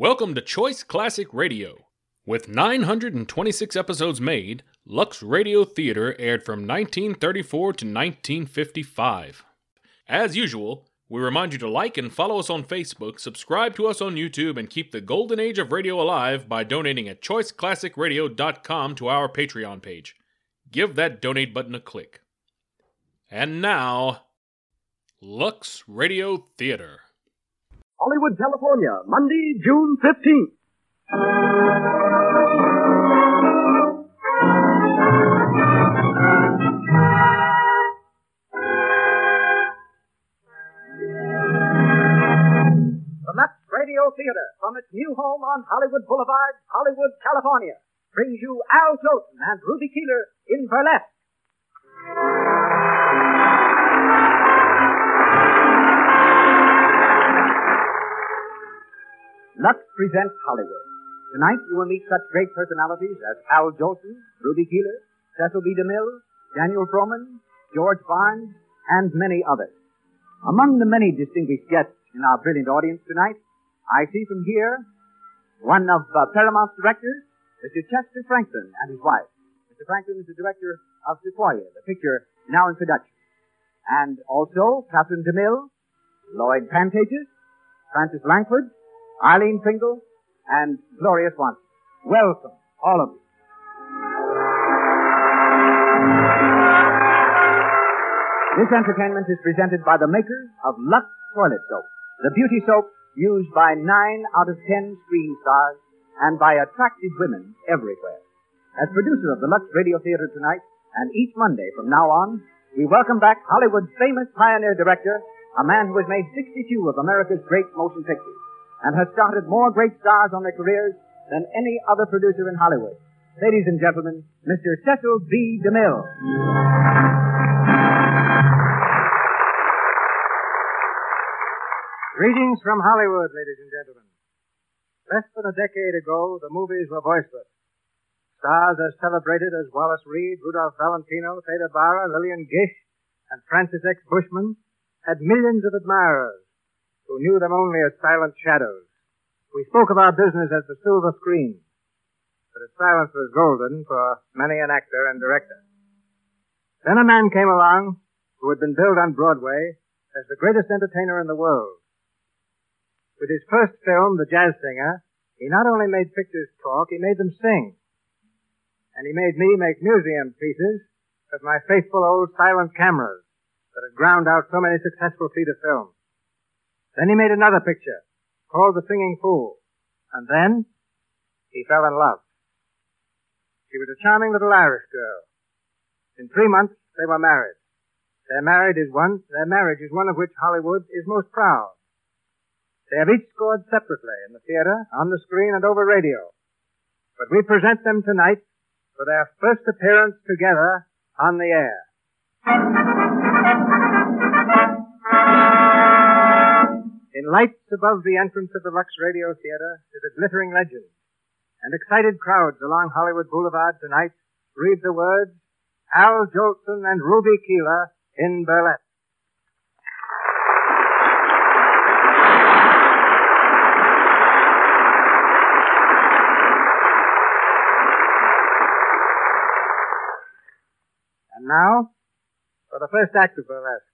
Welcome to Choice Classic Radio. With 926 episodes made, Lux Radio Theater aired from 1934 to 1955. As usual, we remind you to like and follow us on Facebook, subscribe to us on YouTube, and keep the golden age of radio alive by donating at choiceclassicradio.com to our Patreon page. Give that donate button a click. And now, Lux Radio Theater. Hollywood, California, Monday, June 15th. The Lux Radio Theater, from its new home on Hollywood Boulevard, Hollywood, California, brings you Al Jolson and Ruby Keeler in Burlesque. Lux presents Hollywood. Tonight you will meet such great personalities as Al Jolson, Ruby Keeler, Cecil B. DeMille, Daniel Frohman, George Barnes, and many others. Among the many distinguished guests in our brilliant audience tonight, I see from here one of uh, Paramount's directors, Mr. Chester Franklin, and his wife. Mr. Franklin is the director of Sequoia, the picture now in production. And also Katherine DeMille, Lloyd Pantages, Frances Langford, Aileen Pringle, and Gloria Swanson. Welcome, all of you. This entertainment is presented by the makers of Lux Toilet Soap, the beauty soap used by nine out of ten screen stars and by attractive women everywhere. As producer of the Lux Radio Theater tonight, and each Monday from now on, we welcome back Hollywood's famous pioneer director, a man who has made 62 of America's great motion pictures and has started more great stars on their careers than any other producer in Hollywood. Ladies and gentlemen, Mr. Cecil B. DeMille. Greetings from Hollywood, ladies and gentlemen. Less than a decade ago, the movies were voiceless. Stars as celebrated as Wallace Reid, Rudolph Valentino, Theda Bara, Lillian Gish, and Francis X. Bushman had millions of admirers who knew them only as silent shadows. We spoke of our business as the silver screen, but its silence was golden for many an actor and director. Then a man came along who had been billed on Broadway as the greatest entertainer in the world. With his first film, The Jazz Singer, he not only made pictures talk, he made them sing. And he made me make museum pieces with my faithful old silent cameras that had ground out so many successful feature films. Then he made another picture called The Singing Fool. And then he fell in love. She was a charming little Irish girl. In three months they were married. Their marriage is one their marriage is one of which Hollywood is most proud. They have each scored separately in the theater, on the screen, and over radio. But we present them tonight for their first appearance together on the air. In lights above the entrance of the Lux Radio Theater is a glittering legend, and excited crowds along Hollywood Boulevard tonight read the words, Al Jolson and Ruby Keeler in burlesque. And now, for the first act of burlesque,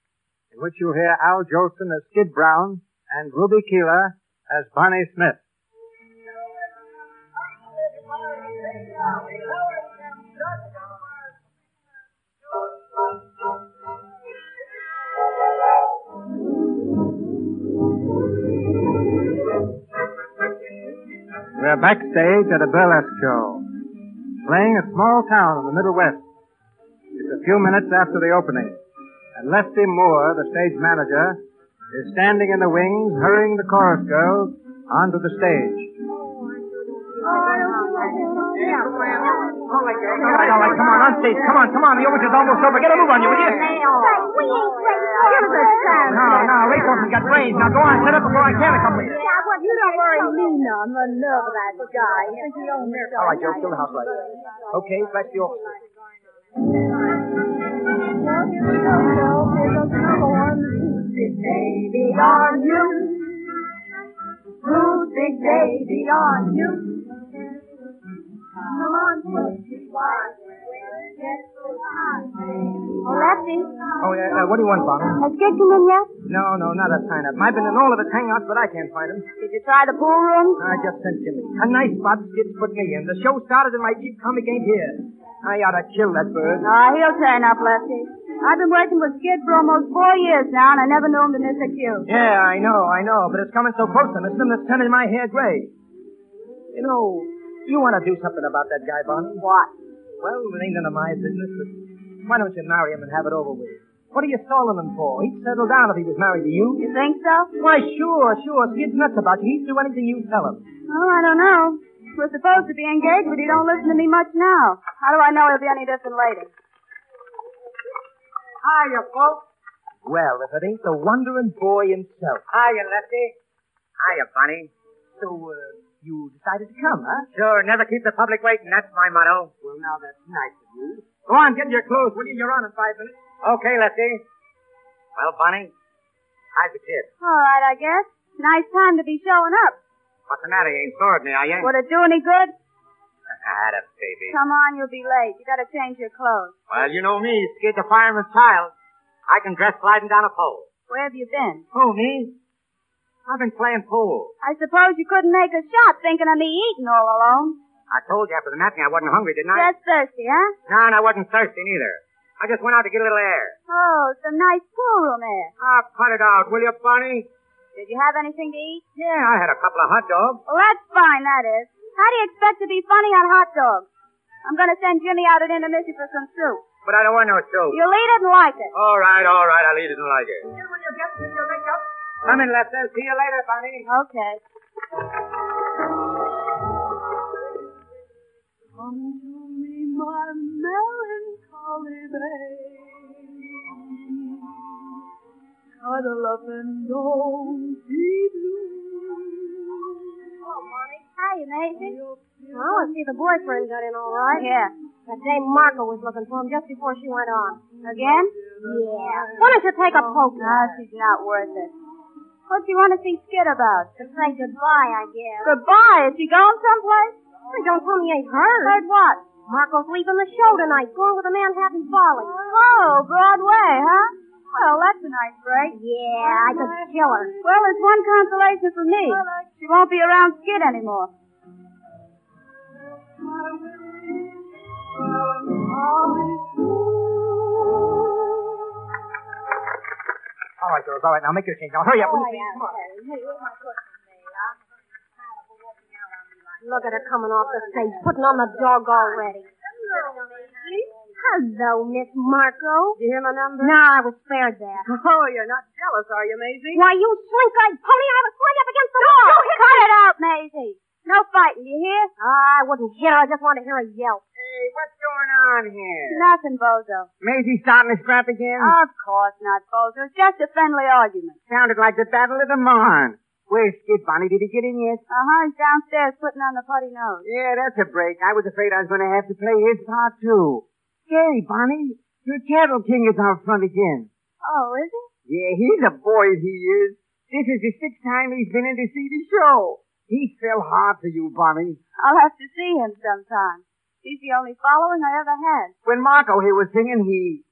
in which you'll hear Al Jolson as Skid Brown and Ruby Keeler as Bonnie Smith. We're backstage at a burlesque show, playing a small town in the Middle West. It's a few minutes after the opening, and Lefty Moore, the stage manager, is standing in the wings, hurrying the chorus girls onto the stage. All right, all right, come on, on stage. Come on, come on. The overture's almost over. Get a move on you, will you? we ain't ready. No, no, Rick hasn't got brains. Now go on, set up before I can accompany you. You don't worry me none. The nerve of that guy. You think he owns nerve. All right, Joe, kill the house lights. Okay, flash the off. Well, here we go, Baby on you. whose big baby on you. Come on, pussy, why? Oh, Lefty, Oh, yeah, uh, what do you want, Bonnie? has Skid come in yet? No, no, not a sign of. I've been in all of his hangouts, but I can't find him. Did you try the pool room? I just sent Jimmy. A nice spot Skid's put me in. The show started and my cheap comic ain't here. I ought to kill that bird. Oh, he'll turn up, Lefty. I've been working with Skid for almost four years now, and I never knew him to miss a cue. Yeah, I know, I know, but it's coming so close to missing him that's turning my hair gray. You know, you want to do something about that guy, Bonnie? What? Well, it ain't none of my business, but why don't you marry him and have it over with? What are you stalling him for? He'd settle down if he was married to you. You think so? Why, sure, sure. Skid's nuts about you. He'd do anything you tell him. Oh, I don't know. We're supposed to be engaged, but he don't listen to me much now. How do I know he'll be any different later? Hiya, folks. Well, if it ain't the wondering boy himself. Hiya, Lefty. Hiya, Bunny. So, uh, you decided to come, huh? Sure, never keep the public waiting. That's my motto. Well, now that's nice of you. Go on, get your clothes, will you? You're on in five minutes. Okay, Lefty. Well, Bunny, how's the kid? All right, I guess. Nice time to be showing up. What's the matter? You ain't sore at me, are you? Would it do any good? Baby. Come on, you'll be late. You gotta change your clothes. Well, you know me, Skid's a fireman's child. I can dress sliding down a pole. Where have you been? Who, me? I've been playing pool. I suppose you couldn't make a shot thinking of me eating all alone. I told you after the matinee I wasn't hungry, didn't I? Just thirsty, huh? No, and I wasn't thirsty neither. I just went out to get a little air. Oh, some nice pool room air. Ah, cut it out, will you, Bunny? Did you have anything to eat? Yeah, I had a couple of hot dogs. Well, that's fine, that is. How do you expect to be funny on hot dogs? I'm gonna send Jimmy out at intermission for some soup. But I don't want no soup. You'll eat it and like it. All right, all right, I'll eat it and like it. Here, will you get in your makeup? Come in, Lester. See you later, Bunny. Okay. Come to me, my melancholy babe. Cuddle up and don't be blue. Oh, Mommy. Hi, Maisie. Feel Oh, I see the boyfriend got in all right. Yeah. That dame Marco was looking for him just before she went on. Again? Yeah. Why don't you take a oh, poke? No, she's not worth it. What do you want to see Skid about? To say goodbye, I guess. Goodbye. Is she going someplace? Hey, don't tell me you ain't heard. Heard what? Marco's leaving the show tonight, going with the Manhattan Follies. Oh, Broadway, huh? Well, that's a nice break. Yeah, I could kill her. Well, there's one consolation for me. She won't be around Skid anymore. All right, girls, all right. Now make your change. Now hurry up, will you please? Come on. Look at her coming off the stage, putting on the dog already. Hello, Miss Marco. Did you hear my number? No, I was spared that. Oh, you're not jealous, are you, Maisie? Why, you slink-eyed pony, I was swing up against the wall. Cut it out, Maisie. No fighting, you hear? I wouldn't hit her, I just want to hear a yelp. Hey, what's going on here? Nothing, Bozo. Maisie starting to scrap again? Of course not, Bozo. It's just a friendly argument. Sounded like the Battle of the Marne. Where's Skid, Bonnie? Did he get in yet? Uh-huh, he's downstairs putting on the putty nose. Yeah, that's a break. I was afraid I was going to have to play his part, too. Say, Bonnie, your Cattle King is out front again. Oh, is he? Yeah, he's a boy, he is. This is the sixth time he's been in to see the show. He fell hard for you, Bonnie. I'll have to see him sometime. He's the only following I ever had. When Marco here was singing, he...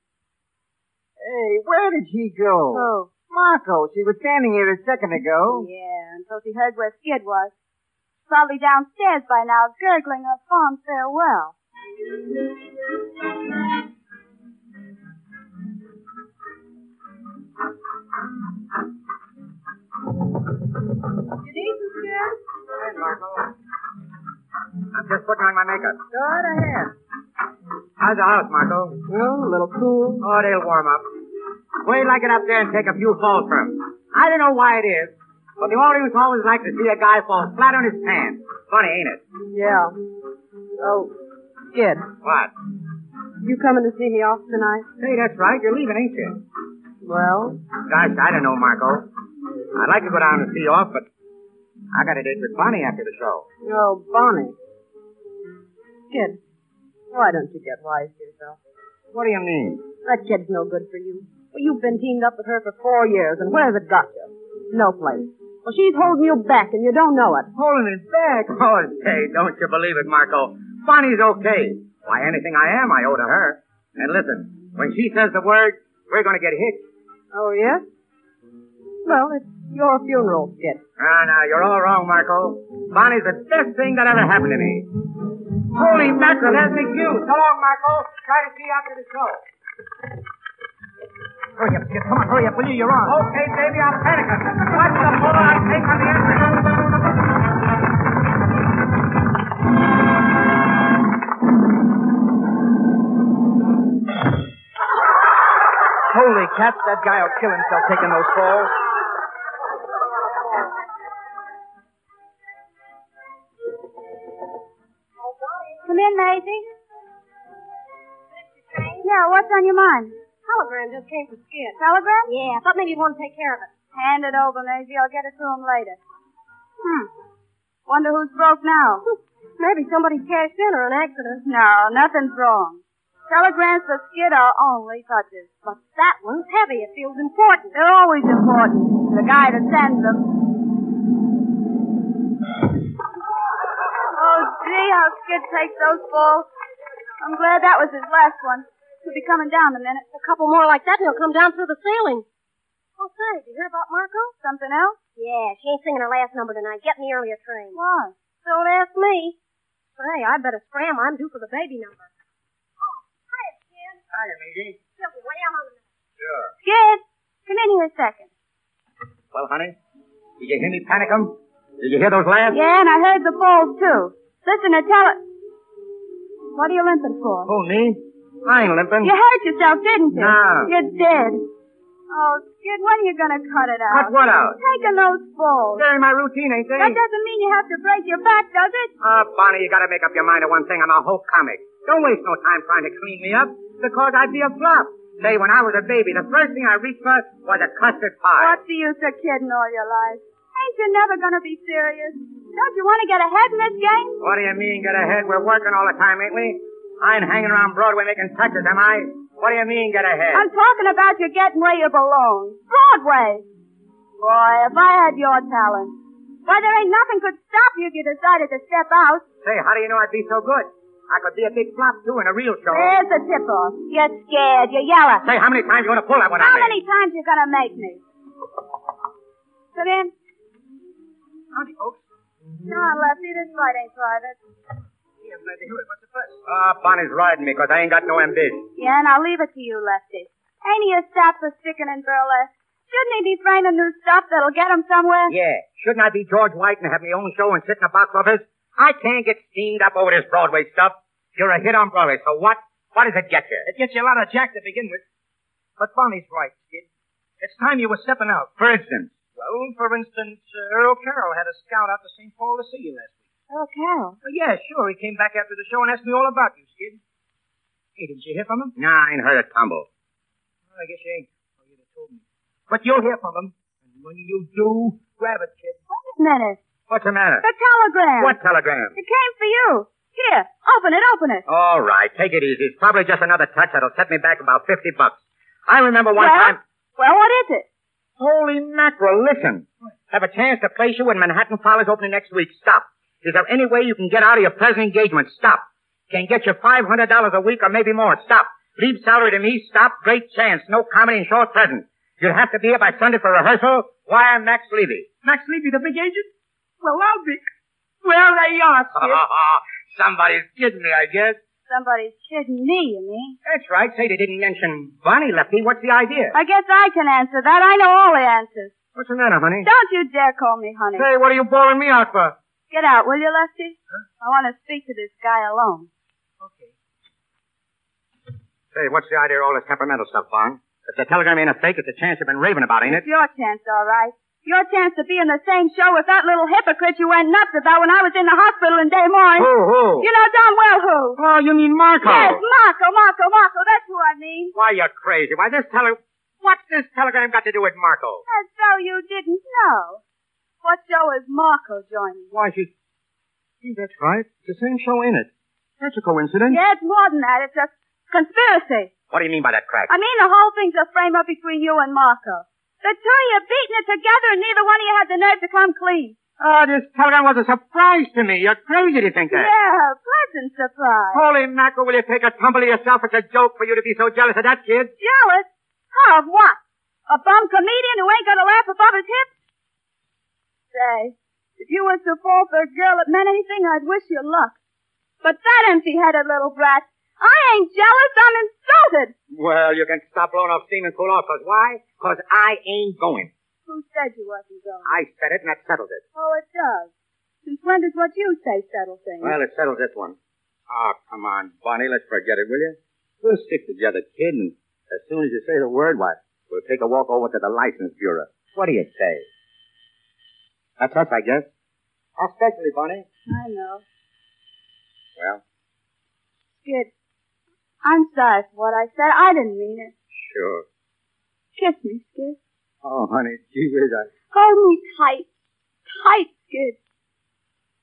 Hey, where did she go? Oh. Marco, she was standing here a second ago. Yeah, until she heard where Skid was. Probably downstairs by now, gurgling a fond farewell. You need some Skid? Hey, Marco. I'm just putting on my makeup. Go ahead. How's the house, Marco? Well, a little cool. Oh, they'll warm up. Wait till I get up there and take a few falls for him. I don't know why it is, but the audience always like to see a guy fall flat on his pants. Funny, ain't it? Yeah. Oh, Skid, What? you coming to see me off tonight? Hey, that's right. You're leaving, ain't you? Well, Gosh, I don't know, Marco. I'd like to go down and see you off, but I got a date with Bonnie after the show. oh, Bonnie. Skid, why don't you get wise to yourself? What do you mean? That kid's no good for you. Well, you've been teamed up with her for four years, and where's it got you? No place. Well, she's holding you back, and you don't know it. Holding it back? Oh, say, don't you believe it, Marco. Bonnie's okay. Why, anything I am, I owe to her. And listen, when she says the word, we're going to get hitched. Oh, yes? Well, it's your funeral, Skid. Ah, now, you're all wrong, Marco. Bonnie's the best thing that ever happened to me. Holy mackerel, there's me cue. So long, Marco. Try to see after the show. Hurry up, Skid. Come on, hurry up, will you? You're on. Okay, baby, I'm panicking. Watch the bullet I take on the entrance. Holy cats, that guy will kill himself taking those falls. Come in, Maisie. Yeah, what's on your mind? Telegram just came from Skid. Telegram? Yeah, I thought maybe you'd want to take care of it. Hand it over, Maisie. I'll get it to him later. Hmm. Wonder who's broke now. Maybe somebody cashed in or an accident. No, nothing's wrong. Telegrams for Skid are only touches. But that one's heavy. It feels important. They're always important. The guy that sends them. Oh, gee, how Skid takes those falls. I'm glad that was his last one. He'll be coming down in a minute. A couple more like that and he'll come down through the ceiling. Oh, say, did you hear about Marco? Something else? Yeah, she ain't singing her last number tonight. Getting the earlier train. Why? Don't ask me. Say, I better scram. I'm due for the baby number. Oh. Hiya, Maisie. Be way out on. Sure. Skid, come in here a second. Well, honey, did you hear me panic 'em? Did you hear those laughs? Yeah, and I heard the falls, too. Listen I tell it. What are you limping for? Oh, me? I ain't limping. You hurt yourself, didn't you? No. You did. Oh, Skid, when are you going to cut it out? Cut what out? Taking those falls. They're in my routine, ain't they? That doesn't mean you have to break your back, does it? Ah, Bonnie, you gotta make up your mind to one thing. I'm a whole comic. Don't waste no time trying to clean me up, because I'd be a flop. Say, when I was a baby, the first thing I reached for was a custard pie. What's the use of kidding all your life? Ain't you never to be serious? Don't you want to get ahead in this game? What do you mean, get ahead? We're working all the time, ain't we? I ain't hanging around Broadway making touches, am I? What do you mean, get ahead? I'm talking about you getting where you belong. Broadway. Boy, if I had your talent. Why, there ain't nothing could stop you if you decided to step out. Say, how do you know I'd be so good? I could be a big flop, too, in a real show. There's the tip-off. You're scared. You're yelling. Say, how many times you going to pull that one How on me? many times you gonna make me? Come in. Howdy, folks. Come on, Lefty. This fight ain't private. Yeah, I'm glad to hear it. What's the fuss? Ah, Bonnie's riding me, because I ain't got no ambition. Yeah, and I'll leave it to you, Lefty. Ain't he a sap for sticking in burlesque? Shouldn't he be framing new stuff that'll get him somewhere? Yeah. Shouldn't I be George White and have my own show and sit in a box office? I can't get steamed up over this Broadway stuff. You're a hit on Broadway, so what? What does it get you? It gets you a lot of jack to begin with. But Bonnie's right, kid. It's time you were stepping out. For instance. Well, for instance, uh, Earl Carroll had a scout out to St. Paul to see you last week. Oh, Carroll. Well, yeah, sure. He came back after the show and asked me all about you, kid. Hey, didn't you hear from him? Nah, I ain't heard a tumble. Well, I guess you ain't. Or you'd have told me. But you'll hear from him. And when you do, grab it, kid. What's the matter? What's the matter? The telegram. What telegram? It came for you. Here, open it, open it. All right, take it easy. It's probably just another touch that'll set me back about 50 bucks. I remember one well, time... Well, what is it? Holy mackerel, listen. Have a chance to place you when Manhattan Follies opening next week. Stop. Is there any way you can get out of your present engagement? Stop. Can get you $500 a week or maybe more. Stop. Leave salary to me. Stop. Great chance. No comedy and short present. You'll have to be here by Sunday for rehearsal. Wire Max Levy. Max Levy, the big agent? Well, I'll be. Well, there you are, Skid. Somebody's kidding me, I guess. Somebody's kidding me, you mean? That's right. They didn't mention Bonnie, Lefty. What's the idea? I guess I can answer that. I know all the answers. What's the matter, honey? Don't you dare call me honey. Say, what are you bawling me out for? Get out, will you, Lefty? I want to speak to this guy alone. Okay. Say, what's the idea of all this temperamental stuff, Vaughn? If the telegram ain't a fake, it's a chance you've been raving about, ain't it? It's your chance, all right. Your chance to be in the same show with that little hypocrite you went nuts about when I was in the hospital in Des Moines. Who, who? You know damn well who. Oh, you mean Marco? Yes, Marco, Marco, Marco. That's who I mean. Why, you're crazy. Why, this tele... What's this telegram got to do with Marco? As though you didn't know. What show is Marco joining? Why, she... Gee, that's right. It's the same show, ain't it? That's a coincidence. Yeah, it's more than that. It's a conspiracy. What do you mean by that crack? I mean the whole thing's a frame-up between you and Marco. The two of you beating it together and neither one of you had the nerve to come clean. Oh, this telegram was a surprise to me. You're crazy to think that. Yeah, pleasant surprise. Holy mackerel, will you take a tumble to yourself? It's a joke for you to be so jealous of that kid. Jealous? Of what? A bum comedian who ain't gonna laugh above his hips? Say, if you was to fall for a girl that meant anything, I'd wish you luck. But that empty-headed little brat, I ain't jealous, I'm insulted. Well, you can stop blowing off steam and cool off, 'cause why? 'Cause I ain't going. Who said you wasn't going? I said it, and that settles it. Oh, it does. Since when does what you say settle things? Well, it settles this one. Oh, come on, Bonnie, let's forget it, will you? We'll stick together, kid, and as soon as you say the word, what? We'll take a walk over to the license bureau. What do you say? That's us, I guess. Especially, Bonnie. I know. Well, Skid, I'm sorry for what I said. I didn't mean it. sure. Kiss me, Skid. Oh, honey, gee whiz, I... Hold me tight. Tight, Skid.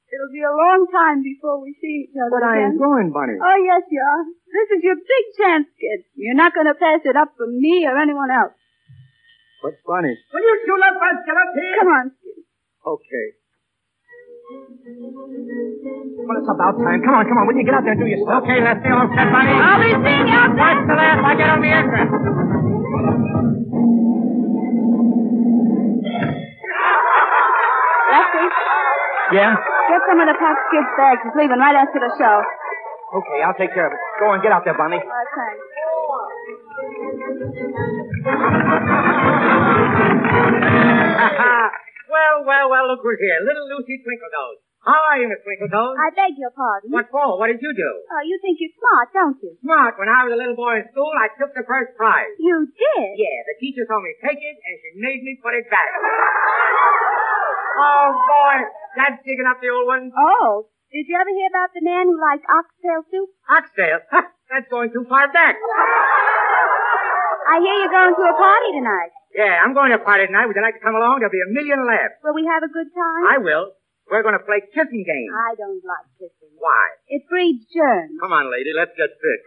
It'll be a long time before we see each other But I am going, Bunny. Oh, yes, you are. This is your big chance, Skid. You're not going to pass it up for me or anyone else. But, Bunny... Will you two love buds get up here? Come on, Skid. Okay. Well, it's about time. Come on, come on. Will you get out there and do your stuff? Okay, let's see all set, Bonnie. I'll be seeing you outside. Watch the last. I get on the entrance. Lefty, Yeah? get some of the packed Skid's bags. He's leaving right after the show. Okay, I'll take care of it. Go on, get out there, Bonnie. Oh, thanks. well, well, well, look who's here. Little Lucy Twinkledoes. How are you, Miss Twinkledoes? I beg your pardon. What for? What did you do? Oh, you think you're smart, don't you? Smart. When I was a little boy in school, I took the first prize. You did? Yeah, the teacher told me take it, and she made me put it back. Oh, boy. That's digging up the old one. Oh, did you ever hear about the man who liked oxtail soup? Oxtail. That's going too far back. I hear you're going to a party tonight. Yeah, I'm going to a party tonight. Would you like to come along? There'll be a million laughs. Will we have a good time? I will. We're going to play kissing games. I don't like kissing. Why? It breeds germs. Come on, lady. Let's get fit.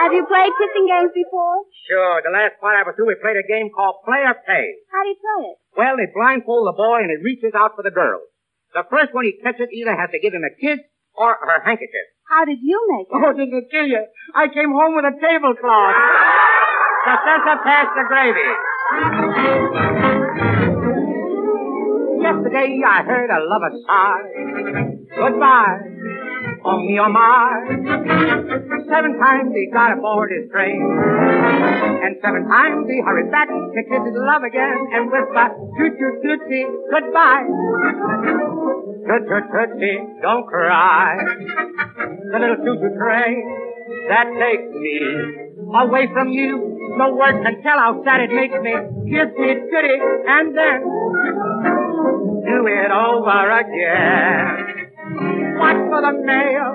Have you played kissing games before? Sure. The last part I was through, we played a game called Play or Pay. How do you play it? Well, they blindfold the boy and he reaches out for the girl. The first one he catches either has to give him a kiss or her handkerchief. How did you make it? Oh, did it kill you? I came home with a tablecloth. Professor passed the gravy. Yesterday I heard a lover sigh. Goodbye, on me or my. Seven times he got aboard his train. And seven times he hurried back to kiss his love again and whisper, toot toot tootsie, goodbye. Toot toot tootsie, don't cry. The little toot toot train that takes me away from you. No words can tell how sad it makes me. Kiss me, goody, and then do it over again. Watch for the mail.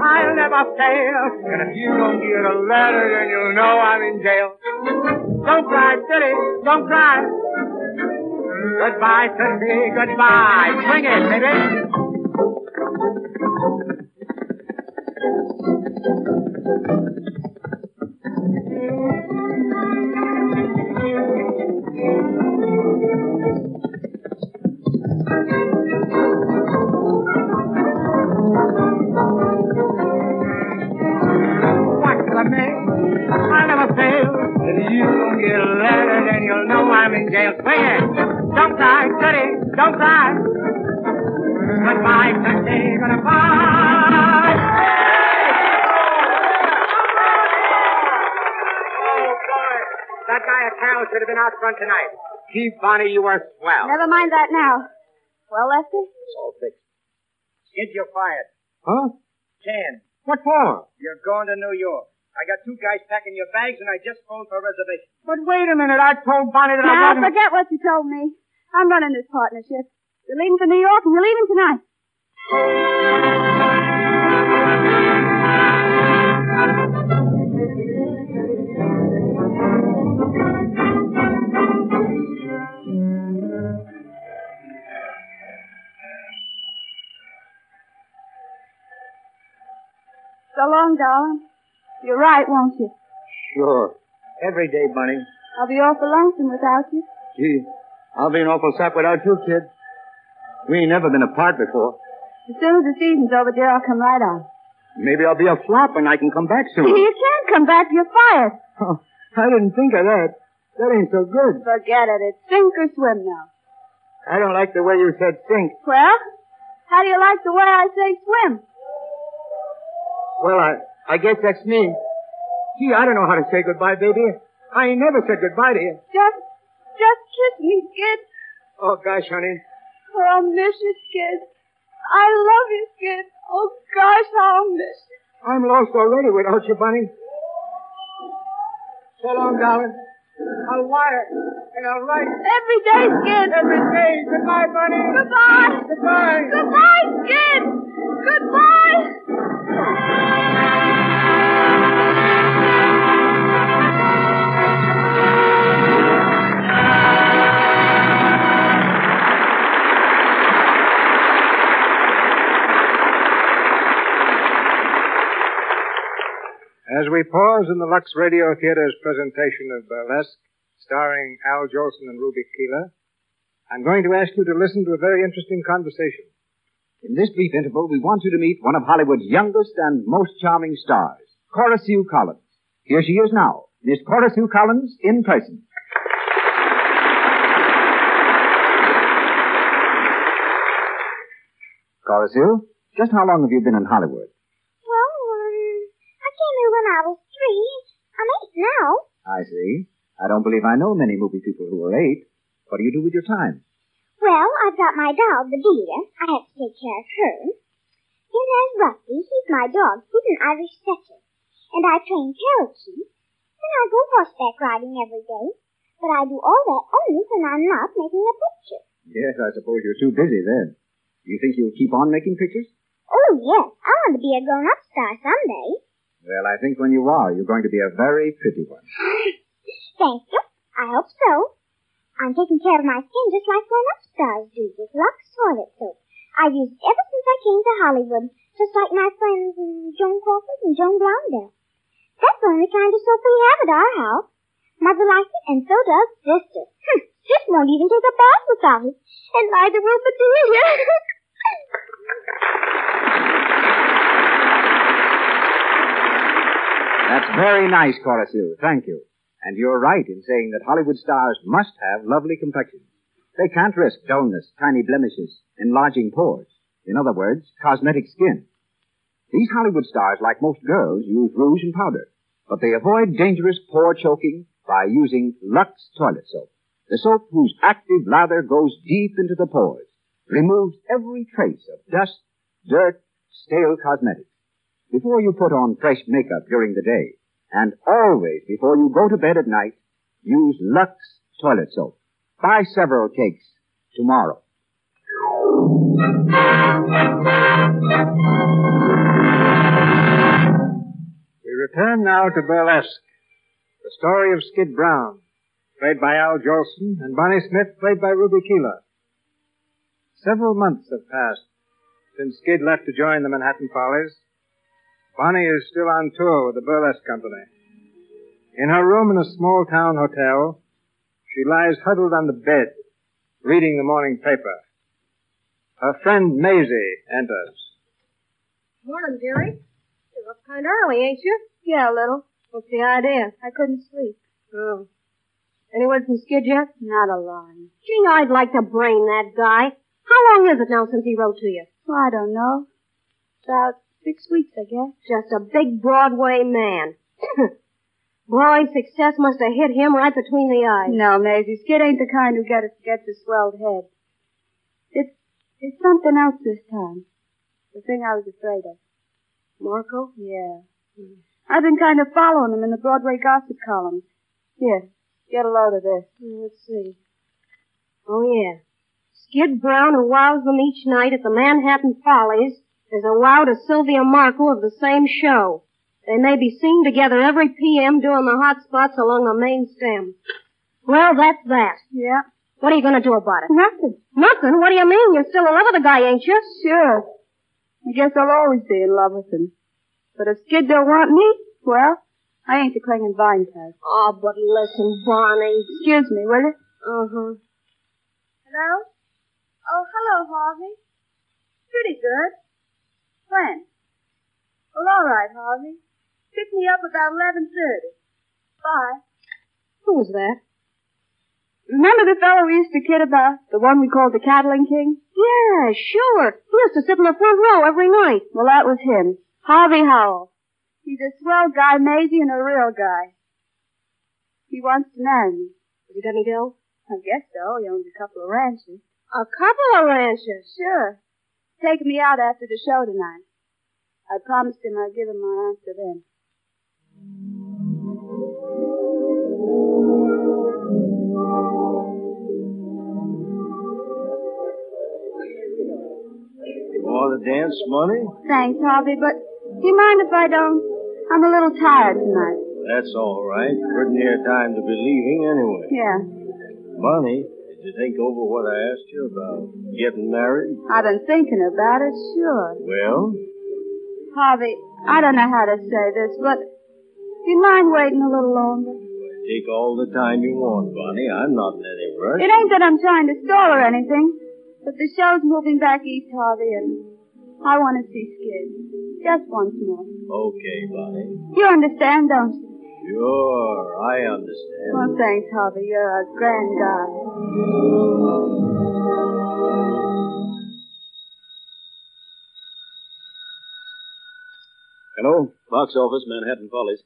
I'll never fail. And if you don't get a letter, then you'll know I'm in jail. Don't cry, Billy. Don't cry. Goodbye, Tootsie. Goodbye. Swing it, baby. At Carroll should have been out front tonight. Gee, Bonnie, you are swell. Never mind that now. Well, Lefty? It's all fixed. Skid, you're fired. Huh? Ken, What for? you're going to New York. I got two guys packing your bags, and I just phoned for a reservation. But wait a minute. I told Bonnie that I Now, wasn't... forget what you told me. I'm running this partnership. You're leaving for New York, and you're leaving tonight. So long, darling. You're right, won't you? Sure. Every day, Bunny. I'll be awful lonesome without you. Gee, I'll be an awful sap without you, kid. We ain't never been apart before. As soon as the season's over, dear, I'll come right on. Maybe I'll be a flop and I can come back soon. You can't come back. You're fired. Oh, I didn't think of that. That ain't so good. Forget it. It's sink or swim now. I don't like the way you said sink. Well, how do you like the way I say swim? Well, I, I guess that's me. Gee, I don't know how to say goodbye, baby. I ain't never said goodbye to you. Just, just kiss me, Skid. Oh, gosh, honey. Oh, I'll miss you, Skid. I love you, Skid. Oh, gosh, I'll miss you. I'm lost already without you, Bunny. So long, darling. I'll wire and I'll write. Every day, Skid. Every day. Goodbye, Bunny. Goodbye. Goodbye. Goodbye, Skid. Goodbye. As we pause in the Lux Radio Theater's presentation of Burlesque, starring Al Jolson and Ruby Keeler, I'm going to ask you to listen to a very interesting conversation. In this brief interval, we want you to meet one of Hollywood's youngest and most charming stars, Cora Sue Collins. Here she is now, Miss Cora Sue Collins in person. Cora Sue, just how long have you been in Hollywood? Well, um, I came here when I was three. I'm eight now. I see. I don't believe I know many movie people who are eight. What do you do with your time? Well, I've got my dog, the deer. I have to take care of her. Then there's Rusty. He's my dog. He's an Irish setter. And I train parakeets. And I go horseback riding every day. But I do all that only when I'm not making a picture. Yes, I suppose you're too busy then. Do you think you'll keep on making pictures? Oh, yes. I want to be a grown-up star someday. Well, I think when you are, you're going to be a very pretty one. Thank you. I hope so. I'm taking care of my skin just like grown-up stars do with Lux toilet soap. I've used it ever since I came to Hollywood, just like my friends Joan Crawford and Joan Blondell. That's the only kind of soap we have at our house. Mother likes it, and so does Sister. Hm, won't even take a bath without it, and neither will Bedelia. That's very nice, Cora Sue. Thank you. And you're right in saying that Hollywood stars must have lovely complexions. They can't risk dullness, tiny blemishes, enlarging pores. In other words, cosmetic skin. These Hollywood stars, like most girls, use rouge and powder. But they avoid dangerous pore choking by using Lux toilet soap. The soap whose active lather goes deep into the pores, removes every trace of dust, dirt, stale cosmetics. Before you put on fresh makeup during the day, and always before you go to bed at night, use Lux toilet soap. Buy several cakes tomorrow. We return now to Burlesque, the story of Skid Brown, played by Al Jolson, and Bonnie Smith, played by Ruby Keeler. Several months have passed since Skid left to join the Manhattan Follies. Bonnie is still on tour with the Burlesque Company. In her room in a small town hotel, she lies huddled on the bed, reading the morning paper. Her friend Maisie enters. Morning, Jerry. You're up kind of early, ain't you? Yeah, a little. What's the idea? I couldn't sleep. Oh. Anyone from Skid yet? Not a line. Gee, I'd like to brain that guy. How long is it now since he wrote to you? Well, I don't know. About six weeks, I guess. Just a big Broadway man. Boy, success must have hit him right between the eyes. No, Maisie, Skid ain't the kind who gets, gets a swelled head. It's, it's something else this time. The thing I was afraid of. Marco? Yeah. I've been kind of following him in the Broadway gossip columns. Here, get a load of this. Hmm, let's see. Oh, yeah. Skid Brown, who wows them each night at the Manhattan Follies, is a wow to Sylvia Markle of the same show. They may be seen together every PM doing the hot spots along the main stem. Well, that's that. Yeah. What are you gonna do about it? Nothing. Nothing? What do you mean? You're still in love with the guy, ain't you? Sure. I guess I'll always be in love with him. But if Skid don't want me, well, I ain't the clinging vine type. Oh, but listen, Bonnie. Excuse me, will you? Uh-huh. Hello? Oh, hello, Harvey. Pretty good. When? Well, all right, Harvey. Pick me up about 11.30. Bye. Who was that? Remember the fellow we used to kid about? The one we called the Cattling King? Yeah, sure. He used to sit in the front row every night. Well, that was him. Harvey Howell. He's a swell guy, Maisie, and a real guy. He wants to marry me. Has he got any dough? I guess so. He owns a couple of ranches. A couple of ranches. Sure. Taking me out after the show tonight. I promised him I'd give him my answer then. Want to dance, money? Thanks, Harvey, but do you mind if I don't? I'm a little tired tonight. That's all right. Pretty near time to be leaving anyway. Yeah. Money, you think over what I asked you about getting married? I've been thinking about it, sure. Well, Harvey, I don't know how to say this, but do you mind waiting a little longer? take all the time you want, Bonnie. I'm not in any rush. It ain't that I'm trying to stall or anything, but the show's moving back east, Harvey, and I want to see Skid. Just once more. Okay, Bonnie. You understand, don't you? Sure, I understand. Well, thanks, Harvey. You're a grand guy. Hello, box office, Manhattan Follies.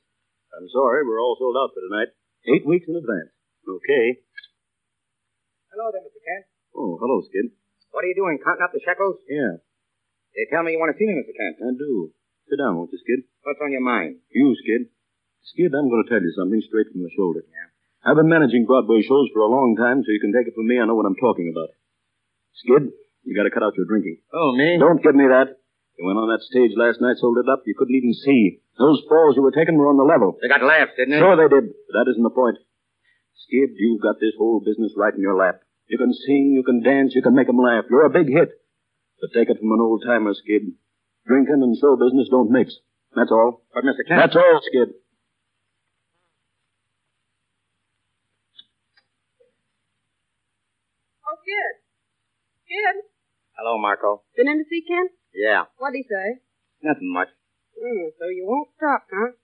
I'm sorry, we're all sold out for tonight. Eight weeks in advance. Okay. Hello there, Mr. Kent. Oh, hello, Skid. What are you doing, counting up the shekels? Yeah, They tell me you want to see me, Mr. Kent. I do. Sit down, won't you, Skid? What's on your mind? You, Skid. Skid, I'm going to tell you something straight from the shoulder. Yeah. I've been managing Broadway shows for a long time, so you can take it from me. I know what I'm talking about. Skid, you got to cut out your drinking. Oh, me? Don't give me that. You went on that stage last night, sold it up. You couldn't even see. Those falls you were taking were on the level. They got laughs, didn't they? Sure they did, but that isn't the point. Skid, you've got this whole business right in your lap. You can sing, you can dance, you can make 'em laugh. You're a big hit. But take it from an old timer, Skid. Drinking and show business don't mix. That's all. But, Mr. Kent. That's all, Skid. Oh, Kid. Kid. Hello, Marco. Been in to see Ken? Yeah. What'd he say? Nothing much. Hmm, so you won't talk, huh?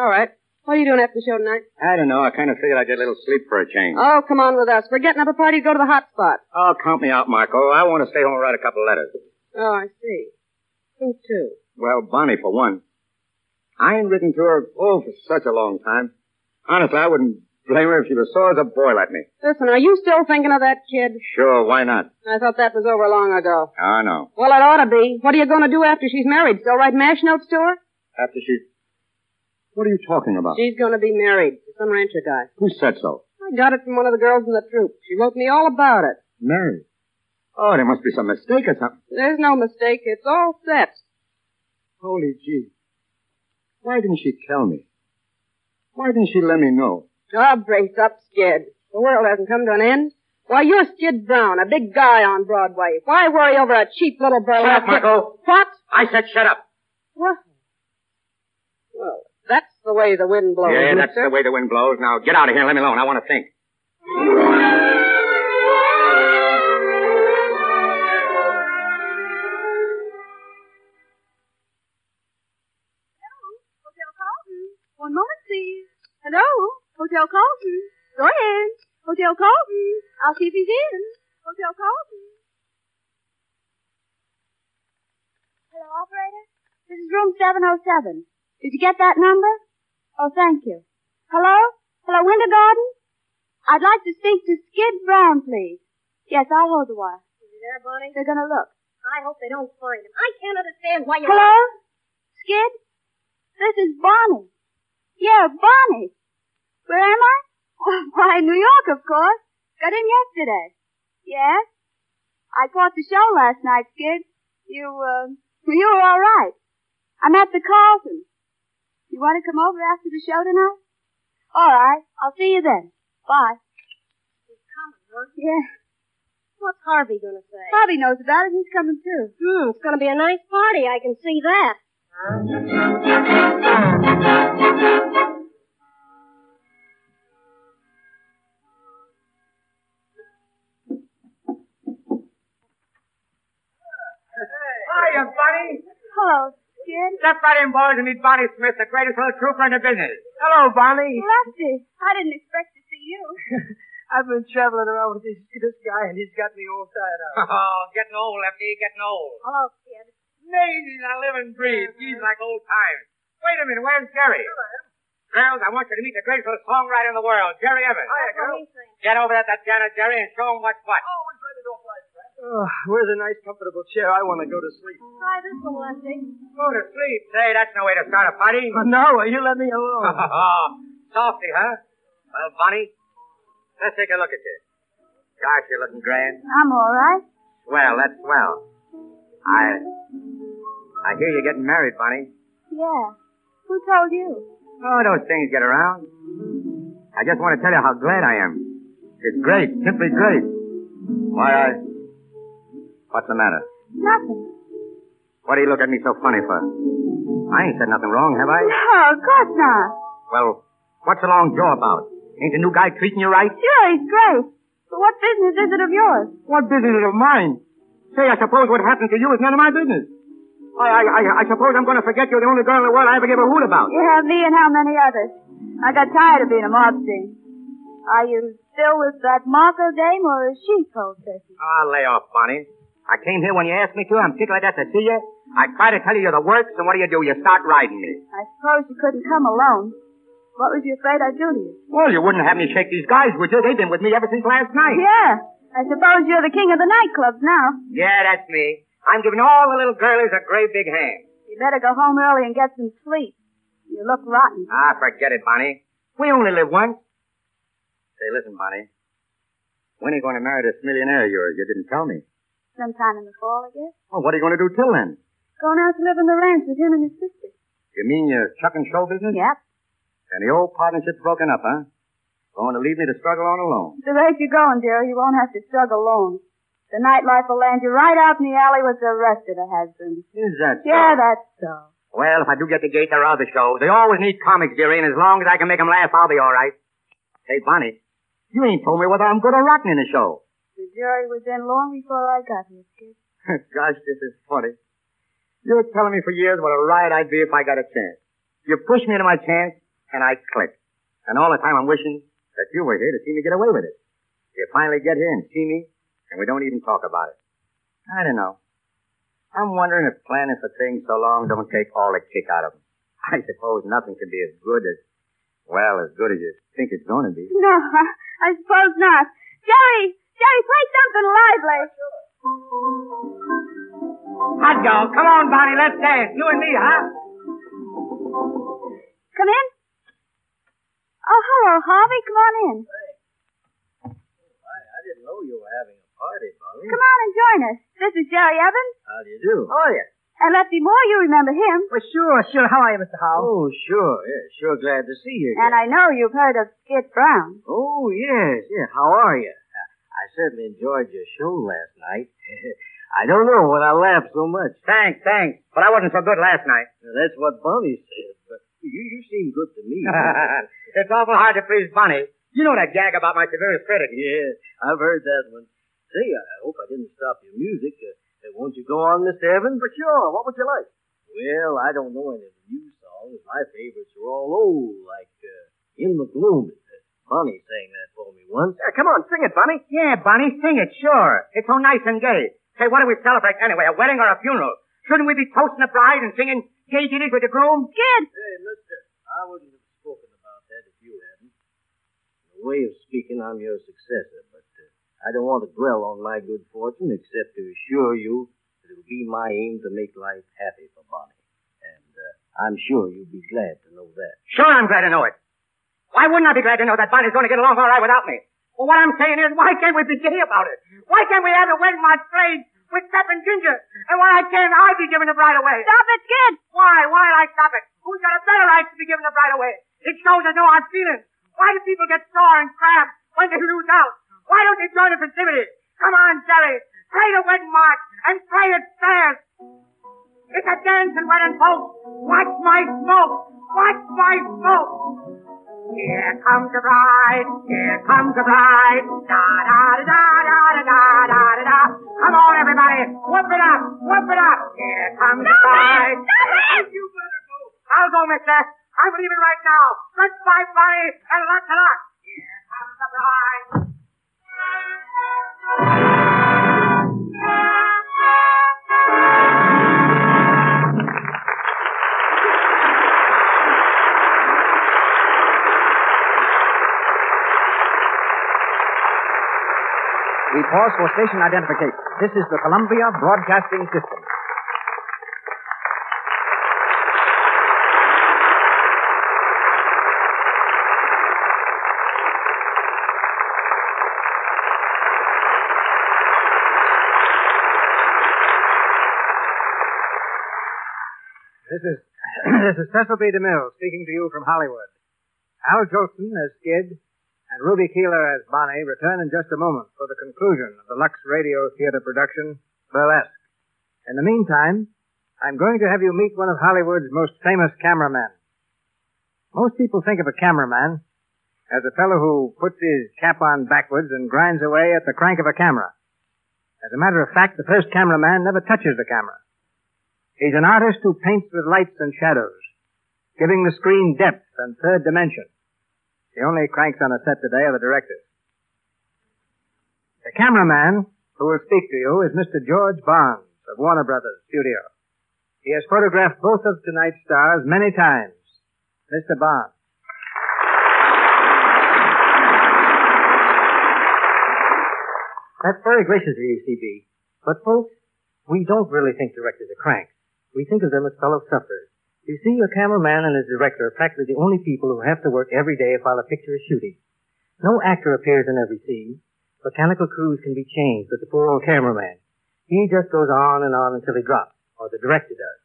All right. What are you doing after the show tonight? I don't know. I kind of figured I'd get a little sleep for a change. Oh, come on with us. We're getting up a party to go to the hot spot. Oh, count me out, Marco. I want to stay home and write a couple of letters. Oh, I see. Who to? Well, Bonnie, for one. I ain't written to her, oh, for such a long time. Honestly, I wouldn't blame her if she was sore as a boil at me. Listen, are you still thinking of that kid? Sure, why not? I thought that was over long ago. Ah, I know. Well, it ought to be. What are you going to do after she's married? Still write mash notes to her? After she... What are you talking about? She's going to be married to some rancher guy. Who said so? I got it from one of the girls in the troupe. She wrote me all about it. Married. Oh, there must be some mistake or something. There's no mistake. It's all set. Holy gee. Why didn't she tell me? Why didn't she let me know? Oh, brace up, Skid. The world hasn't come to an end. Why, you're Skid Brown, a big guy on Broadway. Why worry over a cheap little Shut up, Marco. What? I said shut up. What? Well, that's the way the wind blows. yeah, that's mister. the way the wind blows. Now get out of here. Let me alone. I want to think. Hello, Hotel Carlton. One moment, please. Hello? Hotel Carlton. Go ahead. Hotel Carlton. I'll see if he's in. Hotel Carlton. Hello, operator? This is room 707. Did you get that number? Oh, thank you. Hello? Hello, Winter Garden? I'd like to speak to Skid Brown, please. Yes, I'll hold the wire. Is he there, Bonnie? They're gonna look. I hope they don't find him. I can't understand why you... Hello? Skid? This is Bonnie. Yeah, Bonnie. Where am I? Oh, why, New York, of course. Got in yesterday. Yes? I caught the show last night, Skid. You, uh, you were all right. I'm at the Carlton. You want to come over after the show tonight? All right. I'll see you then. Bye. He's coming, huh? Yeah. What's Harvey gonna say? Bobby knows about it. He's coming too. Hmm, it's gonna be a nice party. I can see that. Hiya, Bonnie. Hello, Skid. Step right in, boys, and meet Bonnie Smith, the greatest little trooper in the business. Hello, Bonnie. Lefty, I didn't expect to see you. I've been traveling around with this, this guy, and he's got me all tied up. Oh, getting old, Lefty, getting old. Hello, Skid. Amazing, I live and breathe. Uh-huh. He's like old times. Wait a minute, where's Jerry? Girls, I want you to meet the greatest little songwriter in the world, Jerry Evans. Oh, hiya, girl. Get over at that piano, Jerry, and show him what's what. Oh, where's a nice, comfortable chair? I want to go to sleep. Try this one, Lefty. Go to sleep. Say, that's no way to start a party. Oh, no, you let me alone. Softy, huh? Well, Bonnie, let's take a look at you. Gosh, you're looking grand. I'm all right. Swell, that's swell. I... I hear you're getting married, Bonnie. Yeah. Who told you? Oh, those things get around. I just want to tell you how glad I am. It's great, simply great. Why, I... What's the matter? Nothing. What do you look at me so funny for? I ain't said nothing wrong, have I? No, of course not. Well, what's the long jaw about? Ain't the new guy treating you right? Sure, he's great. But what business is it of yours? What business is it of mine? Say, I suppose what happened to you is none of my business. I, I, I, I suppose I'm going to forget you're the only girl in the world I ever gave a hoot about. You have me and how many others? I got tired of being a mob scene. Are you still with that Marco dame or is she cold turkey? Ah, lay off, Bonnie. I came here when you asked me to. I'm tickled at to see you. I try to tell you you're the works, and what do you do? You start riding me. I suppose you couldn't come alone. What was you afraid I'd do to you? Well, you wouldn't have me shake these guys, would you? They've been with me ever since last night. Yeah. I suppose you're the king of the nightclubs now. Yeah, that's me. I'm giving all the little girlies a great big hand. You better go home early and get some sleep. You look rotten. Ah, forget it, Bonnie. We only live once. Say, listen, Bonnie. When are you going to marry this millionaire of yours? You didn't tell me. Sometime in the fall, I guess. Well, what are you going to do till then? Going out to live on the ranch with him and his sister. You mean you're chucking show business? Yep. And the old partnership's broken up, huh? Going to leave me to struggle on alone. The rate you're going, dear, you won't have to struggle alone. The nightlife will land you right out in the alley with the rest of the husbands. Is that so? Yeah, that's so. Well, if I do get the gate, there are other shows. They always need comics, dearie, and as long as I can make 'em laugh, I'll be all right. Hey, Bonnie, you ain't told me whether I'm good or rotten in the show. The jury was in long before I got here, kid. Gosh, this is funny. You're telling me for years what a riot I'd be if I got a chance. You pushed me into my chance, and I clicked. And all the time I'm wishing that you were here to see me get away with it. You finally get here and see me, and we don't even talk about it. I don't know. I'm wondering if planning for things so long don't take all the kick out of them. I suppose nothing can be as good as, well, as good as you think it's going to be. No, I, I suppose not. Jerry, Jerry, play something lively. Hot dog, come on, Bonnie, let's dance. You and me, huh? Come in. Oh, hello, Harvey. Come on in. Hey. I didn't know you were having a party, Bonnie. Come on and join us. This is Jerry Evans. How do you do? Oh, yeah. And Lefty Moore, you remember him. Well, sure, sure. How are you, Mr. Howell? Oh, sure. Yeah, sure glad to see you. Again. And I know you've heard of Skid Brown. Oh, yes. Yeah, how are you? I certainly enjoyed your show last night. I don't know when I laughed so much. Thanks, thanks. But I wasn't so good last night. That's what Bonnie said, but you, you seem good to me. it's awful hard to please Bonnie. You know that gag about my severest critic. yeah, I've heard that one. Say, I hope I didn't stop your music. Uh, won't you go on, Mr. Evans? For sure. What would you like? Well, I don't know any of the new songs. My favorites are all old, like uh, In the Gloom. Bonnie sang that for me once. Yeah, come on, sing it, Bonnie. Yeah, Bonnie, sing it, sure. It's so nice and gay. Say, what do we celebrate anyway, a wedding or a funeral? Shouldn't we be toasting the bride and singing gay ditties with the groom? Skid! Hey, mister, I wouldn't have spoken about that if you hadn't. In a way of speaking, I'm your successor, but uh, I don't want to dwell on my good fortune except to assure you that it'll be my aim to make life happy for Bonnie. And uh, I'm sure you'll be glad to know that. Sure, I'm glad to know it. Why wouldn't I be glad to know that Bonnie's going to get along all right without me? Well, what I'm saying is, why can't we be gay about it? Why can't we have the wedding march played with Step and Ginger? And why can't I be giving the bride away? Stop it, kid! Why? Why I stop it? Who's got a better right to be giving the bride away? It shows there's no hard feelings. Why do people get sore and crabbed when they lose out? Why don't they join the festivities? Come on, Jerry. Play the wedding march and play it fast. It's a dancing wedding, folks. Watch my smoke. Watch my smoke. Here comes the bride. Here comes the bride. Da da da da da da da da da. Come on, everybody. Whoop it up. Whoop it up. Here comes the bride. Stop it! You better go. I'll go, mister. I'm leaving right now. Let's fight, Bonnie, and lots of luck. Here comes the bride. Pause for station identification. This is the Columbia Broadcasting System. This is this is Cecil B. DeMille speaking to you from Hollywood. Al Jolson as Skid and Ruby Keeler as Bonnie return in just a moment conclusion of the Lux Radio Theater production, Burlesque. In the meantime, I'm going to have you meet one of Hollywood's most famous cameramen. Most people think of a cameraman as a fellow who puts his cap on backwards and grinds away at the crank of a camera. As a matter of fact, the first cameraman never touches the camera. He's an artist who paints with lights and shadows, giving the screen depth and third dimension. The only cranks on a set today are the directors. The cameraman who will speak to you is Mr. George Barnes of Warner Brothers Studio. He has photographed both of tonight's stars many times. Mr. Barnes. That's very gracious of you, CB. But folks, we don't really think directors are cranks. We think of them as fellow sufferers. You see, a cameraman and his director are practically the only people who have to work every day while a picture is shooting. No actor appears in every scene. Mechanical crews can be changed, but the poor old cameraman, he just goes on and on until he drops, or the director does.